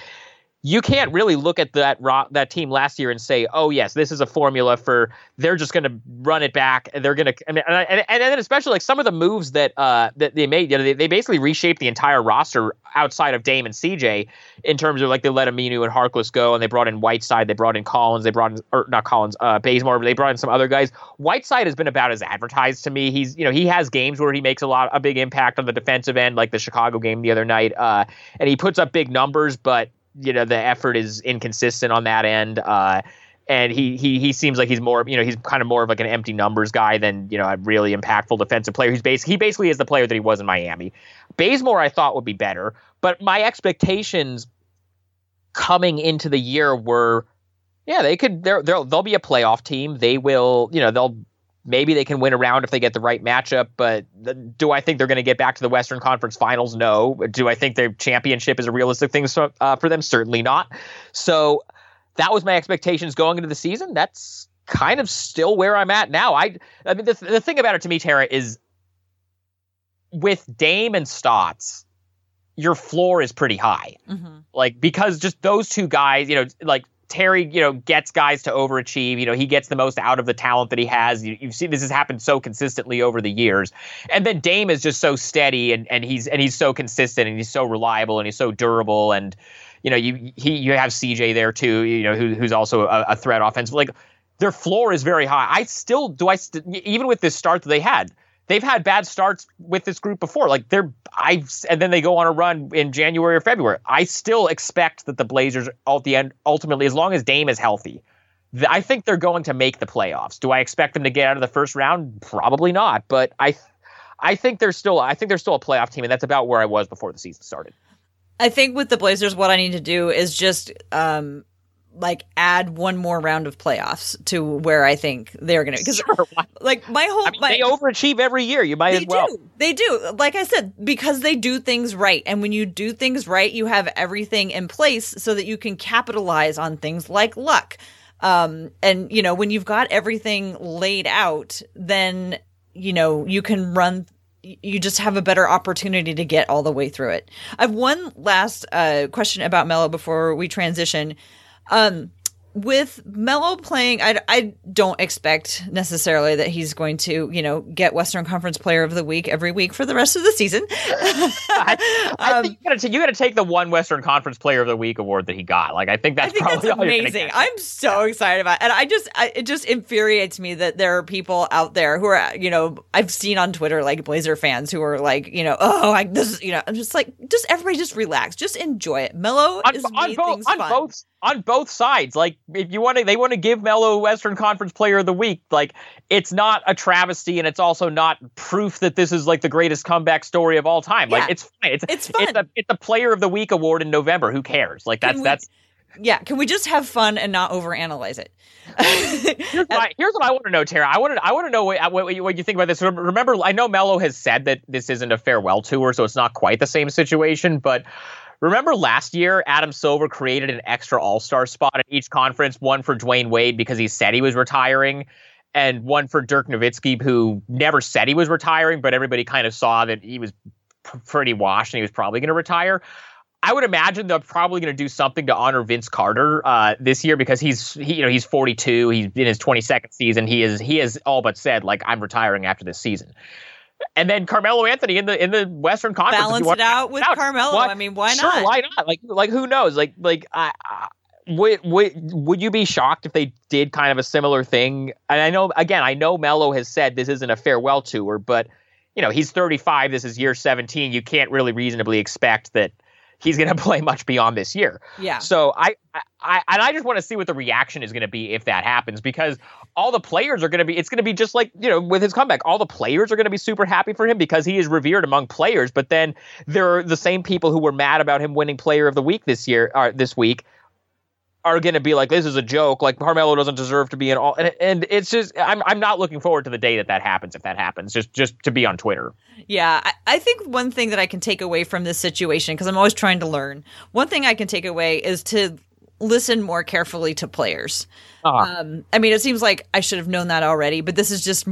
you can't really look at that that team last year and say, "Oh yes, this is a formula for they're just going to run it back. And they're going to and, and and then especially like some of the moves that uh that they made, you know, they, they basically reshaped the entire roster outside of Dame and CJ in terms of like they let Aminu and Harkless go and they brought in Whiteside, they brought in Collins, they brought in or not Collins, uh Bazemore, they brought in some other guys. Whiteside has been about as advertised to me. He's you know he has games where he makes a lot a big impact on the defensive end, like the Chicago game the other night, uh, and he puts up big numbers, but you know the effort is inconsistent on that end. Uh, and he he he seems like he's more you know he's kind of more of like an empty numbers guy than you know a really impactful defensive player. He's basically he basically is the player that he was in Miami. Bazemore I thought would be better, but my expectations coming into the year were yeah they could they're, they'll they'll be a playoff team. They will you know they'll Maybe they can win around if they get the right matchup, but do I think they're going to get back to the Western Conference Finals? No. Do I think their championship is a realistic thing uh, for them? Certainly not. So that was my expectations going into the season. That's kind of still where I'm at now. I, I mean, the, the thing about it to me, Tara, is with Dame and Stotts, your floor is pretty high. Mm-hmm. Like because just those two guys, you know, like Terry, you know, gets guys to overachieve. You know, he gets the most out of the talent that he has. You, have seen this has happened so consistently over the years. And then Dame is just so steady and, and he's and he's so consistent and he's so reliable and he's so durable. And you know, you he you have CJ there too. You know, who, who's also a, a threat offensive. Like their floor is very high. I still do. I st- even with this start that they had they've had bad starts with this group before. Like they're I and then they go on a run in January or February. I still expect that the Blazers at the end ultimately, as long as Dame is healthy, I think they're going to make the playoffs. Do I expect them to get out of the first round? Probably not. But I I think they're still I think they're still a playoff team, and that's about where I was before the season started. I think with the Blazers, what I need to do is just um, like add one more round of playoffs to where I think they're going to because sure, like my whole I mean, my, they overachieve every year. You might as well. Do. They do. Like I said, because they do things right, and when you do things right, you have everything in place so that you can capitalize on things like luck. Um, and you know when you've got everything laid out, then you know you can run you just have a better opportunity to get all the way through it. I have one last uh, question about Melo before we transition. Um, with Melo playing, I, I don't expect necessarily that he's going to, you know, get Western Conference Player of the Week every week for the rest of the season. I, I um, think you gotta, you gotta take the one Western Conference Player of the Week award that he got. Like, I think that's I think probably that's amazing. I'm so excited about, it. and I just, I, it just infuriates me that there are people out there who are, you know, I've seen on Twitter like Blazer fans who are like, you know, oh, like this, you know, I'm just like, just everybody just relax, just enjoy it. Melo is on, both, on both on both sides. Like if you want to, they want to give Melo Western Conference Player of the Week. Like it's not a travesty, and it's also not proof that this is like the greatest comeback story of all time. Yeah. Like it's fine. It's it's fun. It's a, it's a Player of the Week award in November. Who cares? Like that's we, that's. Yeah, can we just have fun and not overanalyze it? here's, what I, here's, what I, want to know, Tara. I want to I want to know what, uh, what, what, you think about this. Remember, I know Melo has said that this isn't a farewell tour, so it's not quite the same situation, but Remember last year, Adam Silver created an extra All Star spot in each conference, one for Dwyane Wade because he said he was retiring, and one for Dirk Nowitzki, who never said he was retiring, but everybody kind of saw that he was pretty washed and he was probably going to retire. I would imagine they're probably going to do something to honor Vince Carter uh, this year because he's he, you know he's 42, he's in his 22nd season. He is he has all but said like I'm retiring after this season and then Carmelo Anthony in the in the Western Conference. Balance it out with out. Carmelo. I mean, why sure, not? Why not? Like like who knows? Like like I, I would, would would you be shocked if they did kind of a similar thing? And I know again, I know Melo has said this isn't a farewell tour, but you know he's 35. This is year 17. You can't really reasonably expect that he's going to play much beyond this year. Yeah. So I, I, and I just want to see what the reaction is going to be if that happens because all the players are going to be. It's going to be just like you know with his comeback. All the players are going to be super happy for him because he is revered among players. But then there are the same people who were mad about him winning Player of the Week this year or uh, this week are going to be like, this is a joke. Like Carmelo doesn't deserve to be in all, and, and it's just, I'm, I'm not looking forward to the day that that happens. If that happens, just, just to be on Twitter. Yeah, I, I think one thing that I can take away from this situation because I'm always trying to learn. One thing I can take away is to listen more carefully to players. Uh-huh. Um, I mean, it seems like I should have known that already, but this is just,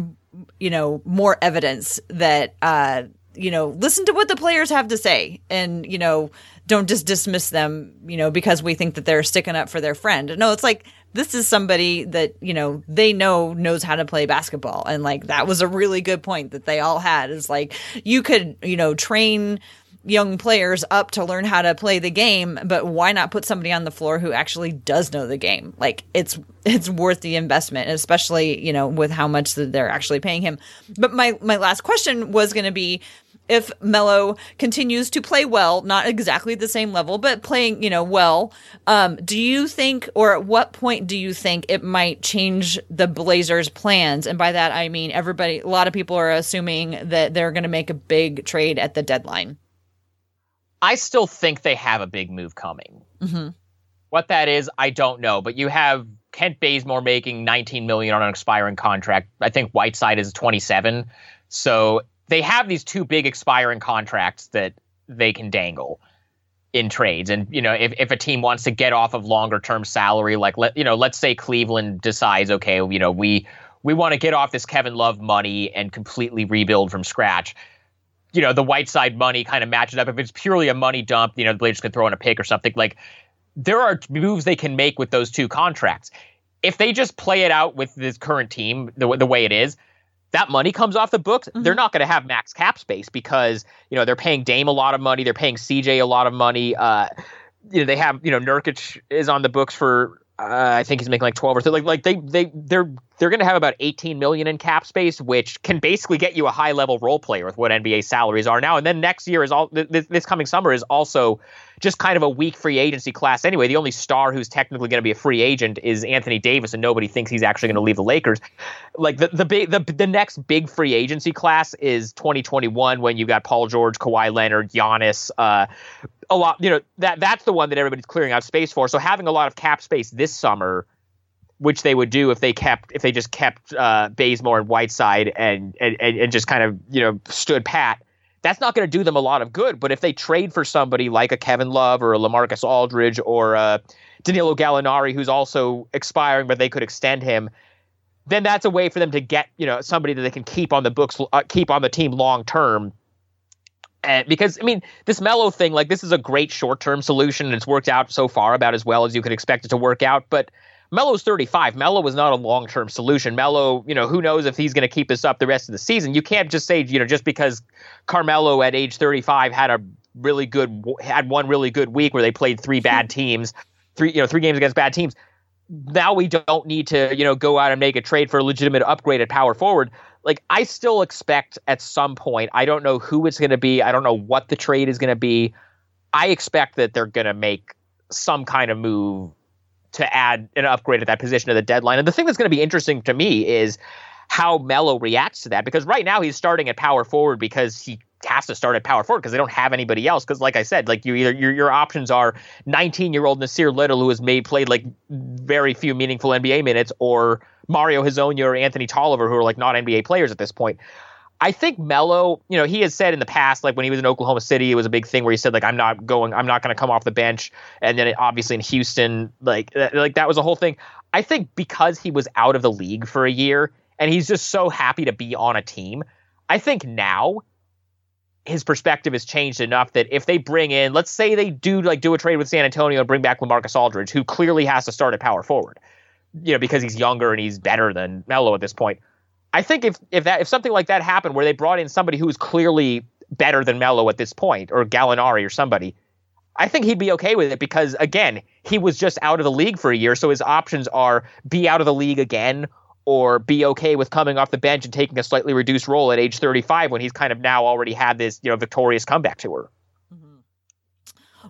you know, more evidence that, uh, you know, listen to what the players have to say and, you know, don't just dismiss them, you know, because we think that they're sticking up for their friend. No, it's like this is somebody that, you know, they know knows how to play basketball. And like that was a really good point that they all had is like you could, you know, train young players up to learn how to play the game, but why not put somebody on the floor who actually does know the game? Like it's it's worth the investment, especially, you know, with how much that they're actually paying him. But my my last question was going to be if Melo continues to play well, not exactly the same level, but playing, you know, well, um, do you think, or at what point do you think it might change the Blazers' plans? And by that, I mean everybody, a lot of people are assuming that they're going to make a big trade at the deadline. I still think they have a big move coming. Mm-hmm. What that is, I don't know. But you have Kent Bazemore making 19 million on an expiring contract. I think Whiteside is 27. So they have these two big expiring contracts that they can dangle in trades. And you know, if, if a team wants to get off of longer term salary, like let you know, let's say Cleveland decides, okay, you know, we we want to get off this Kevin Love money and completely rebuild from scratch. You know, the Whiteside money kind of matches up. If it's purely a money dump, you know, the Blazers could throw in a pick or something. Like there are moves they can make with those two contracts. If they just play it out with this current team the, the way it is, that money comes off the books. Mm-hmm. They're not going to have max cap space because you know they're paying Dame a lot of money. They're paying CJ a lot of money. Uh, you know they have you know Nurkic is on the books for uh, I think he's making like twelve or 13. like like they they they're they're going to have about 18 million in cap space, which can basically get you a high level role player with what NBA salaries are now. And then next year is all this, this coming summer is also just kind of a weak free agency class anyway. The only star who's technically going to be a free agent is Anthony Davis, and nobody thinks he's actually going to leave the Lakers. Like the the big the, the next big free agency class is 2021 when you got Paul George, Kawhi Leonard, Giannis. Uh, a lot, you know that that's the one that everybody's clearing out space for. So having a lot of cap space this summer which they would do if they kept if they just kept uh, and Whiteside and, and and just kind of you know stood pat. That's not going to do them a lot of good. But if they trade for somebody like a Kevin Love or a LaMarcus Aldridge or a Danilo Gallinari, who's also expiring, but they could extend him, then that's a way for them to get you know somebody that they can keep on the books, uh, keep on the team long term. And because I mean, this Melo thing, like this is a great short term solution, and it's worked out so far about as well as you could expect it to work out. But Melo's 35. Melo was not a long term solution. Melo, you know, who knows if he's going to keep this up the rest of the season. You can't just say, you know, just because Carmelo at age 35 had a really good, had one really good week where they played three bad teams, three, you know, three games against bad teams. Now we don't need to, you know, go out and make a trade for a legitimate upgraded power forward. Like, I still expect at some point, I don't know who it's going to be. I don't know what the trade is going to be. I expect that they're going to make some kind of move to add an upgrade at that position at the deadline. And the thing that's going to be interesting to me is how Melo reacts to that because right now he's starting at power forward because he has to start at power forward because they don't have anybody else. Because like I said, like you either your your options are 19 year old Nassir Little who has made played like very few meaningful NBA minutes, or Mario Hezonja or Anthony Tolliver who are like not NBA players at this point. I think Melo, you know, he has said in the past, like when he was in Oklahoma City, it was a big thing where he said, like, I'm not going, I'm not going to come off the bench. And then it, obviously in Houston, like, like that was a whole thing. I think because he was out of the league for a year and he's just so happy to be on a team, I think now his perspective has changed enough that if they bring in, let's say they do like do a trade with San Antonio and bring back LaMarcus Aldridge, who clearly has to start at power forward, you know, because he's younger and he's better than Melo at this point. I think if if that if something like that happened where they brought in somebody who was clearly better than Melo at this point, or Gallinari or somebody, I think he'd be okay with it because again, he was just out of the league for a year, so his options are be out of the league again or be okay with coming off the bench and taking a slightly reduced role at age 35 when he's kind of now already had this, you know, victorious comeback tour.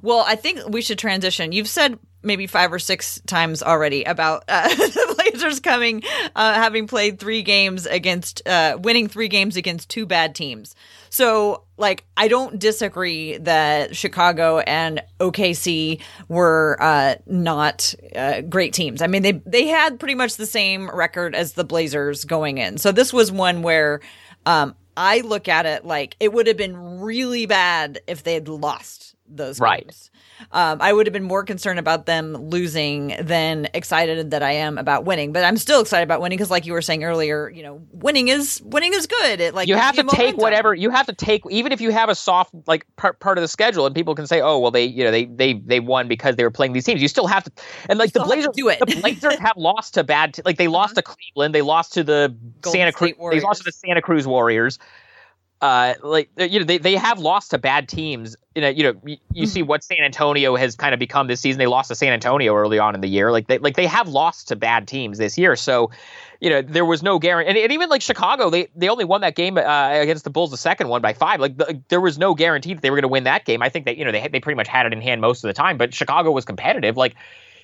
Well, I think we should transition. You've said maybe five or six times already about uh, the Blazers coming, uh, having played three games against, uh, winning three games against two bad teams. So, like, I don't disagree that Chicago and OKC were uh, not uh, great teams. I mean, they they had pretty much the same record as the Blazers going in. So this was one where um, I look at it like it would have been really bad if they had lost those right. games. Um, I would have been more concerned about them losing than excited that I am about winning. But I'm still excited about winning because, like you were saying earlier, you know, winning is winning is good. It like you have to take whatever you have to take, even if you have a soft like part, part of the schedule, and people can say, oh well, they you know they they they won because they were playing these teams. You still have to, and like the Blazers do it. the Blazers have lost to bad, like they lost uh-huh. to Cleveland, they lost to the Golden Santa Cruz, they lost to the Santa Cruz Warriors uh, like you know they, they have lost to bad teams. You know, you know you, you mm-hmm. see what San Antonio has kind of become this season. They lost to San Antonio early on in the year. Like they like they have lost to bad teams this year. So, you know, there was no guarantee. And, and even like Chicago, they they only won that game uh, against the Bulls, the second one by five. Like the, there was no guarantee that they were going to win that game. I think that you know they they pretty much had it in hand most of the time. But Chicago was competitive. Like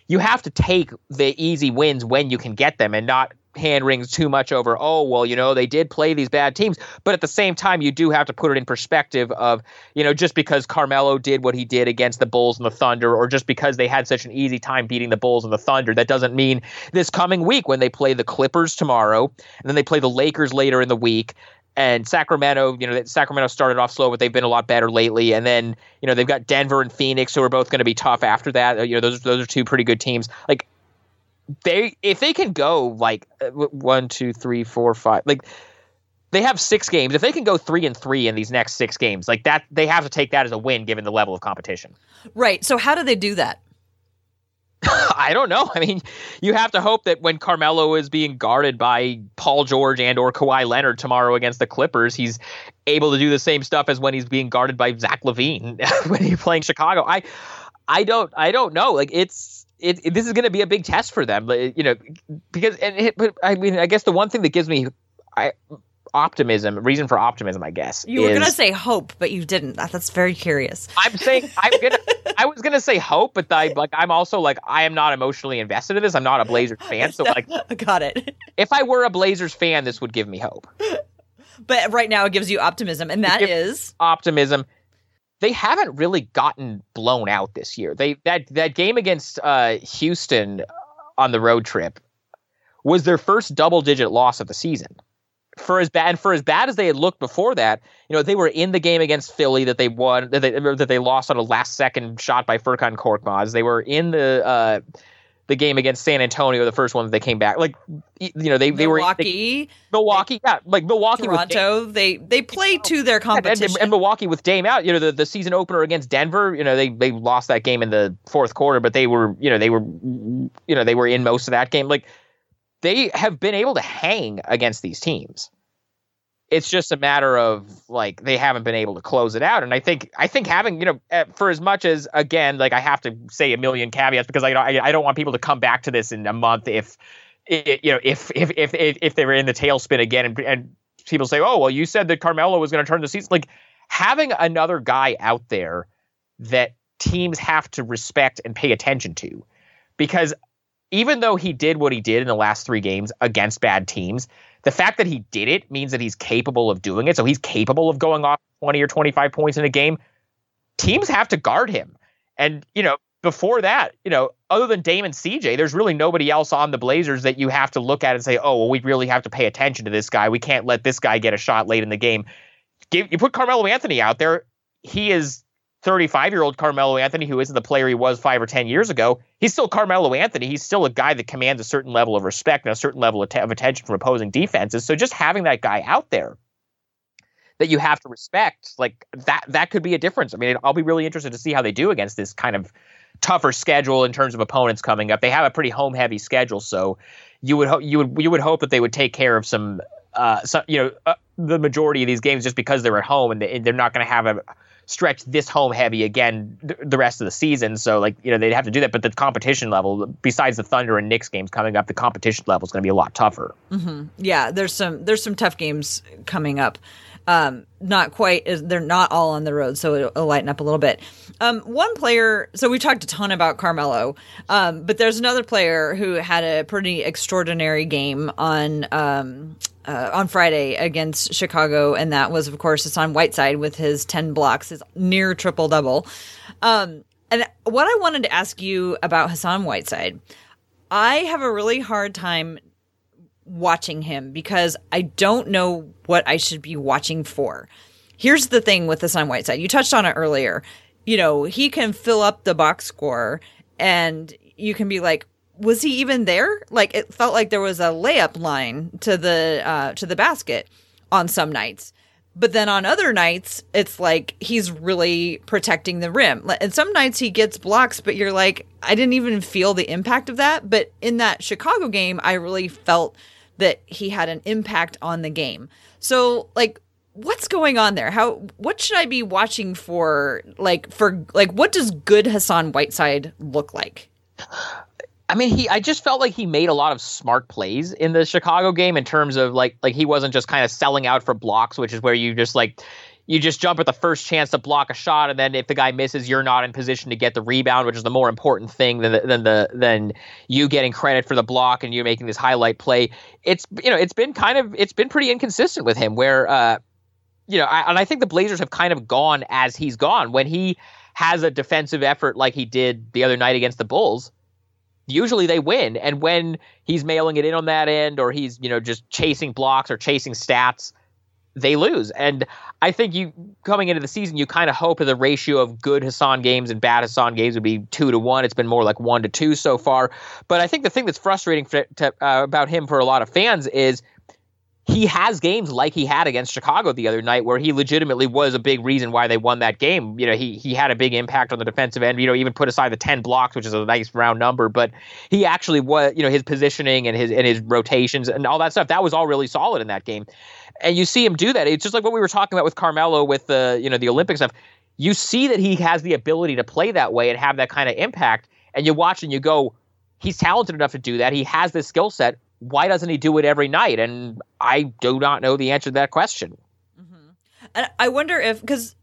you have to take the easy wins when you can get them and not hand rings too much over, oh, well, you know, they did play these bad teams. But at the same time, you do have to put it in perspective of, you know, just because Carmelo did what he did against the Bulls and the Thunder, or just because they had such an easy time beating the Bulls and the Thunder, that doesn't mean this coming week when they play the Clippers tomorrow, and then they play the Lakers later in the week, and Sacramento, you know, Sacramento started off slow, but they've been a lot better lately. And then, you know, they've got Denver and Phoenix, who are both going to be tough after that. You know, those those are two pretty good teams. Like they if they can go like uh, one, two, three, four, five, like they have six games. If they can go three and three in these next six games, like that, they have to take that as a win given the level of competition. Right. So how do they do that? I don't know. I mean, you have to hope that when Carmelo is being guarded by Paul George and or Kawhi Leonard tomorrow against the Clippers, he's able to do the same stuff as when he's being guarded by Zach LaVine when he's playing Chicago. I I don't I don't know. Like it's it, it this is going to be a big test for them. You know, because and it, but I mean, I guess the one thing that gives me I optimism, reason for optimism, I guess. You were is, gonna say hope, but you didn't. That's very curious. I'm saying I'm gonna. I was gonna say hope, but I like I'm also like I am not emotionally invested in this. I'm not a Blazers fan, so like got it. If I were a Blazers fan, this would give me hope. But right now, it gives you optimism, and that is optimism. They haven't really gotten blown out this year. They that that game against uh, Houston on the road trip was their first double digit loss of the season for as bad and for as bad as they had looked before that, you know, they were in the game against Philly that they won that they that they lost on a last second shot by Furkan Korkmaz. They were in the uh, the game against San Antonio, the first one that they came back. Like you know, they they were Milwaukee, Milwaukee, yeah, like Milwaukee, Toronto. they they play to their competition, and, and, Milwaukee with Dame out. You know, the, the season opener against Denver. You know, they they lost that game in the fourth quarter, but they were you know they were you know they were in most of that game. Like they have been able to hang against these teams. It's just a matter of like they haven't been able to close it out, and I think I think having you know eh, for as much as again like I have to say a million caveats because I I, I don't want people to come back to this in a month if it, you know if if if if they were in the tailspin again and, and people say oh well you said that Carmelo was going to turn the season like having another guy out there that teams have to respect and pay attention to because even though he did what he did in the last three games against bad teams, the fact that he did it means that he's capable of doing it. So he's capable of going off 20 or 25 points in a game. Teams have to guard him. And, you know, before that, you know, other than Damon CJ, there's really nobody else on the Blazers that you have to look at and say, oh, well, we really have to pay attention to this guy. We can't let this guy get a shot late in the game. Give, you put Carmelo Anthony out there, he is 35 year old Carmelo Anthony, who isn't the player he was five or 10 years ago, he's still Carmelo Anthony. He's still a guy that commands a certain level of respect and a certain level of, t- of attention from opposing defenses. So just having that guy out there that you have to respect, like that, that could be a difference. I mean, I'll be really interested to see how they do against this kind of tougher schedule in terms of opponents coming up. They have a pretty home heavy schedule, so you would you would you would hope that they would take care of some, uh, some you know, uh, the majority of these games just because they're at home and they, they're not going to have a stretch this home heavy again th- the rest of the season. So like you know they'd have to do that, but the competition level, besides the Thunder and Knicks games coming up, the competition level is going to be a lot tougher. Mm-hmm. Yeah, there's some there's some tough games coming up. Um, not quite they're not all on the road, so it'll, it'll lighten up a little bit. Um, one player, so we talked a ton about Carmelo, um, but there's another player who had a pretty extraordinary game on um, uh, on Friday against Chicago, and that was, of course, Hassan Whiteside with his 10 blocks, his near triple double. Um, and what I wanted to ask you about Hassan Whiteside, I have a really hard time watching him because I don't know what I should be watching for. Here's the thing with Hassan Whiteside. You touched on it earlier. You know, he can fill up the box score and you can be like, was he even there? Like it felt like there was a layup line to the uh, to the basket on some nights. But then on other nights, it's like he's really protecting the rim. And some nights he gets blocks, but you're like, I didn't even feel the impact of that. But in that Chicago game, I really felt that he had an impact on the game. So, like, what's going on there? How what should I be watching for? Like, for like, what does good Hassan Whiteside look like? I mean, he. I just felt like he made a lot of smart plays in the Chicago game in terms of like, like he wasn't just kind of selling out for blocks, which is where you just like, you just jump at the first chance to block a shot, and then if the guy misses, you're not in position to get the rebound, which is the more important thing than the, than the than you getting credit for the block and you making this highlight play. It's you know, it's been kind of it's been pretty inconsistent with him where, uh, you know, I, and I think the Blazers have kind of gone as he's gone when he has a defensive effort like he did the other night against the Bulls usually they win. And when he's mailing it in on that end or he's, you know, just chasing blocks or chasing stats, they lose. And I think you coming into the season, you kind of hope that the ratio of good Hassan games and bad Hassan games would be two to one. It's been more like one to two so far. But I think the thing that's frustrating for, to, uh, about him for a lot of fans is he has games like he had against Chicago the other night where he legitimately was a big reason why they won that game. You know, he he had a big impact on the defensive end. You know, even put aside the 10 blocks, which is a nice round number, but he actually was, you know, his positioning and his and his rotations and all that stuff, that was all really solid in that game. And you see him do that. It's just like what we were talking about with Carmelo with the, you know, the Olympic stuff. You see that he has the ability to play that way and have that kind of impact and you watch and you go, he's talented enough to do that. He has this skill set why doesn't he do it every night? And I do not know the answer to that question. Mm-hmm. And I wonder if because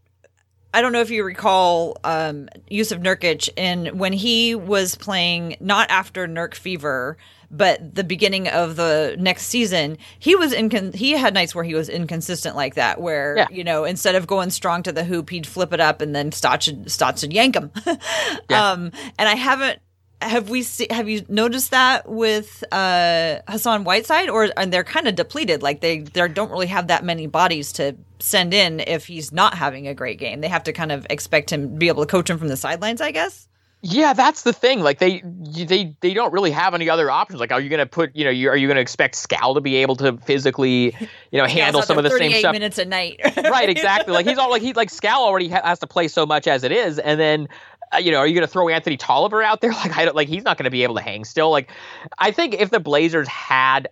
I don't know if you recall um, Jusuf Nurkic and when he was playing not after Nurk Fever, but the beginning of the next season, he was in. He had nights where he was inconsistent like that, where yeah. you know instead of going strong to the hoop, he'd flip it up and then Stotts would, would yank him. yeah. um, and I haven't have we see, have you noticed that with uh, Hassan Whiteside, or and they're kind of depleted? Like they they don't really have that many bodies to send in if he's not having a great game. They have to kind of expect him be able to coach him from the sidelines, I guess. Yeah, that's the thing. Like they they they don't really have any other options. Like, are you going to put you know you, are you going to expect Skal to be able to physically you know handle some of the same stuff? Minutes a night, right? Exactly. Like he's all like he like Skal already has to play so much as it is, and then uh, you know, are you going to throw Anthony Tolliver out there? Like, I don't like he's not going to be able to hang still. Like, I think if the Blazers had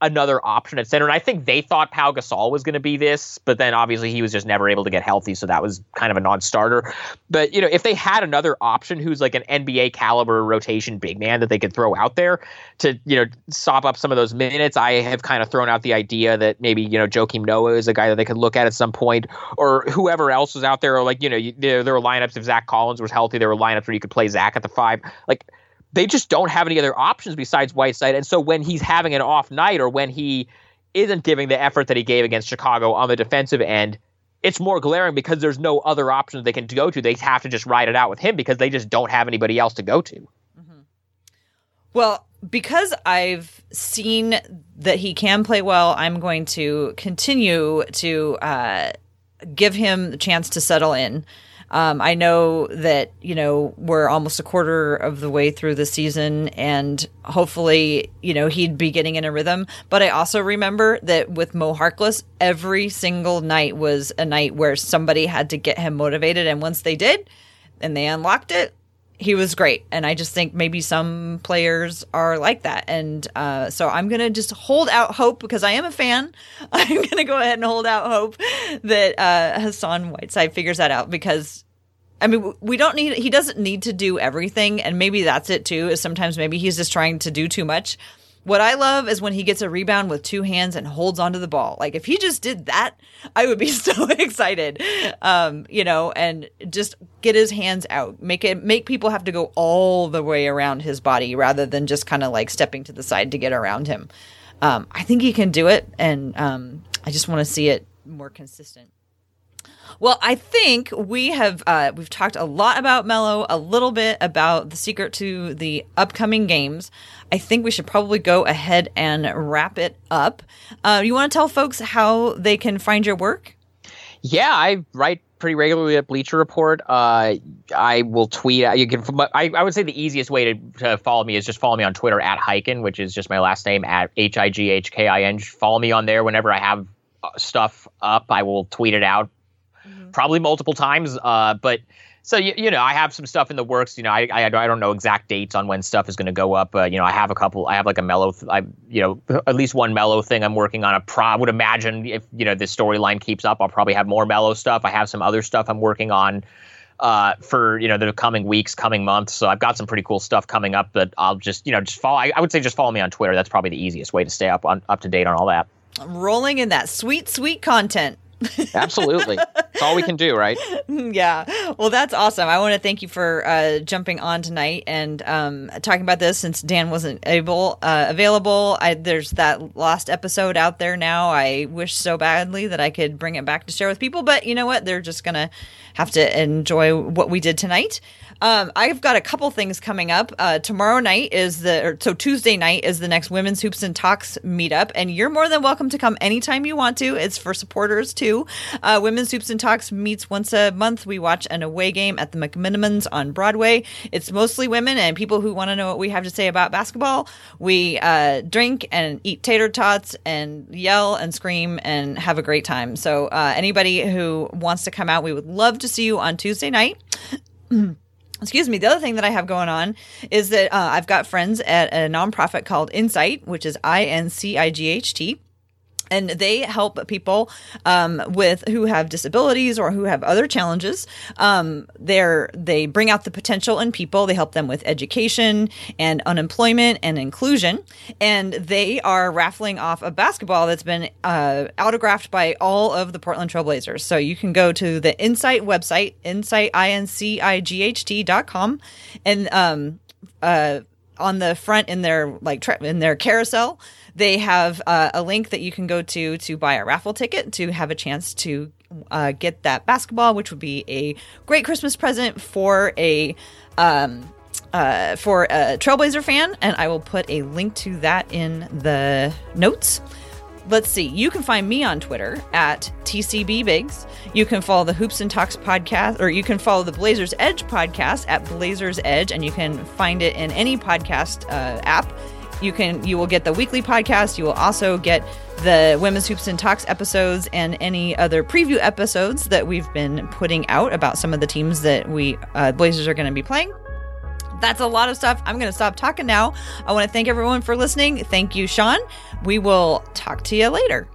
another option at center. And I think they thought Pau Gasol was going to be this, but then obviously he was just never able to get healthy, so that was kind of a non-starter. But you know, if they had another option who's like an NBA caliber rotation big man that they could throw out there to you know sop up some of those minutes, I have kind of thrown out the idea that maybe you know Joakim Noah is a guy that they could look at at some point, or whoever else was out there, or like you know you, there, there were lineups if Zach Collins was healthy, there were lineups where you could play Zach at the five, like they just don't have any other options besides Whiteside. And so when he's having an off night or when he isn't giving the effort that he gave against Chicago on the defensive end, it's more glaring because there's no other options they can go to. They have to just ride it out with him because they just don't have anybody else to go to. Mm-hmm. Well, because I've seen that he can play well, I'm going to continue to uh, give him the chance to settle in. Um, I know that, you know, we're almost a quarter of the way through the season and hopefully, you know, he'd be getting in a rhythm. But I also remember that with Mo Harkless, every single night was a night where somebody had to get him motivated. And once they did and they unlocked it, he was great. And I just think maybe some players are like that. And uh, so I'm going to just hold out hope because I am a fan. I'm going to go ahead and hold out hope that uh, Hassan Whiteside figures that out because. I mean, we don't need, he doesn't need to do everything. And maybe that's it too, is sometimes maybe he's just trying to do too much. What I love is when he gets a rebound with two hands and holds onto the ball. Like if he just did that, I would be so excited. Um, you know, and just get his hands out. Make it make people have to go all the way around his body rather than just kind of like stepping to the side to get around him. Um, I think he can do it and um, I just want to see it more consistent. Well, I think we have uh, we've talked a lot about Melo, a little bit about the secret to the upcoming games. I think we should probably go ahead and wrap it up. Uh, you want to tell folks how they can find your work? Yeah, I write pretty regularly at Bleacher Report. Uh, I will tweet. You can. I, I would say the easiest way to, to follow me is just follow me on Twitter at Highkin, which is just my last name at H I G H K I N. Follow me on there. Whenever I have uh, stuff up, I will tweet it out probably multiple times. Uh, but so you, you know, I have some stuff in the works. You know, I I, I don't know exact dates on when stuff is going to go up. Uh, you know, I have a couple. I have like a Melo. Th- I you know at least one Melo thing I'm working on. A pro. I would imagine if you know this storyline keeps up, I'll probably have more Melo stuff. I have some other stuff I'm working on uh, for you know the coming weeks, coming months. So I've got some pretty cool stuff coming up that I'll just you know just follow. I, I would say just follow me on Twitter. That's probably the easiest way to stay up on up to date on all that. I'm rolling in that sweet, sweet content. Absolutely. It's all we can do, right? Yeah. Well, that's awesome. I want to thank you for uh, jumping on tonight and um, talking about this since Dan wasn't able uh, available. I, there's that lost episode out there now. I wish so badly that I could bring it back to share with people, but you know what? They're just going to have to enjoy what we did tonight. Um, I've got a couple things coming up. Uh, tomorrow night is the, or, so Tuesday night is the next Women's Hoops and Talks meetup, and you're more than welcome to come anytime you want to. It's for supporters too. Uh, Women's Hoops and Talks meets once a month. We watch an away game at the McMenamins on Broadway. It's mostly women and people who want to know what we have to say about basketball. We uh, drink and eat tater tots and yell and scream and have a great time. So, uh, anybody who wants to come out, we would love to see you on Tuesday night. excuse me the other thing that i have going on is that uh, i've got friends at a nonprofit called incight which is i-n-c-i-g-h-t and they help people um, with who have disabilities or who have other challenges. Um, they're they bring out the potential in people. They help them with education and unemployment and inclusion. And they are raffling off a basketball that's been uh, autographed by all of the Portland Trailblazers. So you can go to the Incight website, Incight i n c i g h t dot com, and um, uh, on the front in their like tra- in their carousel they have uh, a link that you can go to to buy a raffle ticket to have a chance to uh, get that basketball, which would be a great Christmas present for a um, uh, for a Trailblazer fan. And I will put a link to that in the notes. Let's see. You can find me on Twitter at TCB Biggs. You can follow the Hoops and Talks podcast, or you can follow the Blazers Edge podcast at Blazers Edge, and you can find it in any podcast uh, app. You can you will get the weekly podcast. You will also get the Women's Hoops and Talks episodes and any other preview episodes that we've been putting out about some of the teams that we uh, Blazers are going to be playing that's a lot of stuff. I'm going to stop talking now. I want to thank everyone for listening. Thank you, Sean. We will talk to you later.